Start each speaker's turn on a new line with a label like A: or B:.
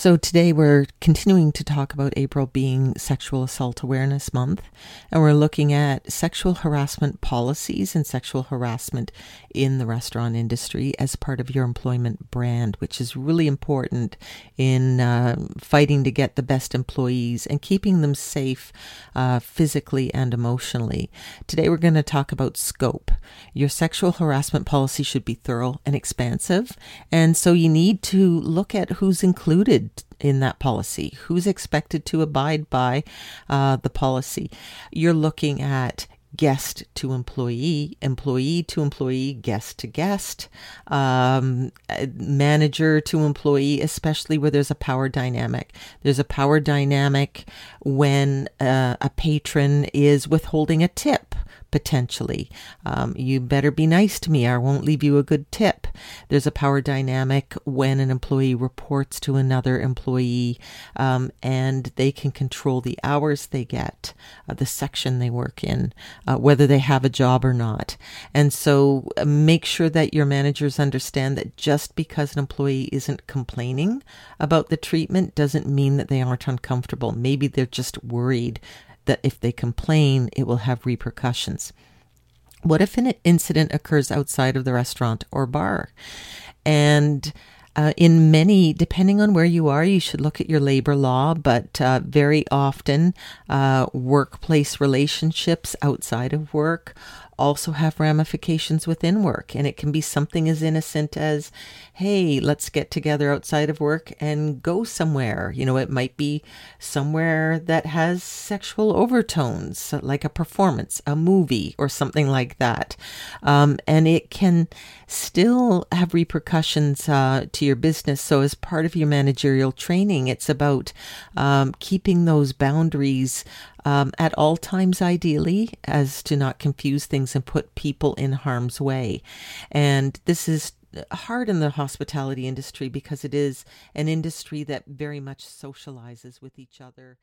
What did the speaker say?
A: So today we're continuing to talk about April being Sexual Assault Awareness Month, and we're looking at sexual harassment policies and sexual harassment in the restaurant industry as part of your employment brand, which is really important in uh, fighting to get the best employees and keeping them safe uh, physically and emotionally. Today we're going to talk about scope. Your sexual harassment policy should be thorough and expansive, and so you need to look at who's included in that policy, who's expected to abide by uh, the policy. You're looking at guest to employee, employee to employee, guest to guest, um, manager to employee, especially where there's a power dynamic. There's a power dynamic when uh, a patron is withholding a tip potentially. Um, you better be nice to me. or I won't leave you a good tip. There's a power dynamic when an employee reports to another employee um, and they can control the hours they get, uh, the section they work in, uh, whether they have a job or not. And so uh, make sure that your managers understand that just because an employee isn't complaining about the treatment doesn't mean that they aren't uncomfortable. Maybe they're just worried that if they complain, it will have repercussions. What if an incident occurs outside of the restaurant or bar? And uh, in many, depending on where you are, you should look at your labor law, but uh, very often, uh, workplace relationships outside of work also have ramifications within work. And it can be something as innocent as, hey, let's get together outside of work and go somewhere. You know, it might be somewhere that has sexual overtones, like a performance, a movie, or something like that. Um, and it can still have repercussions uh, to your business. So, as part of your managerial training, it's about um, keeping those boundaries um, at all times, ideally, as to not confuse things and put people in harm's way. And this is hard in the hospitality industry because it is an industry that very much socializes with each other.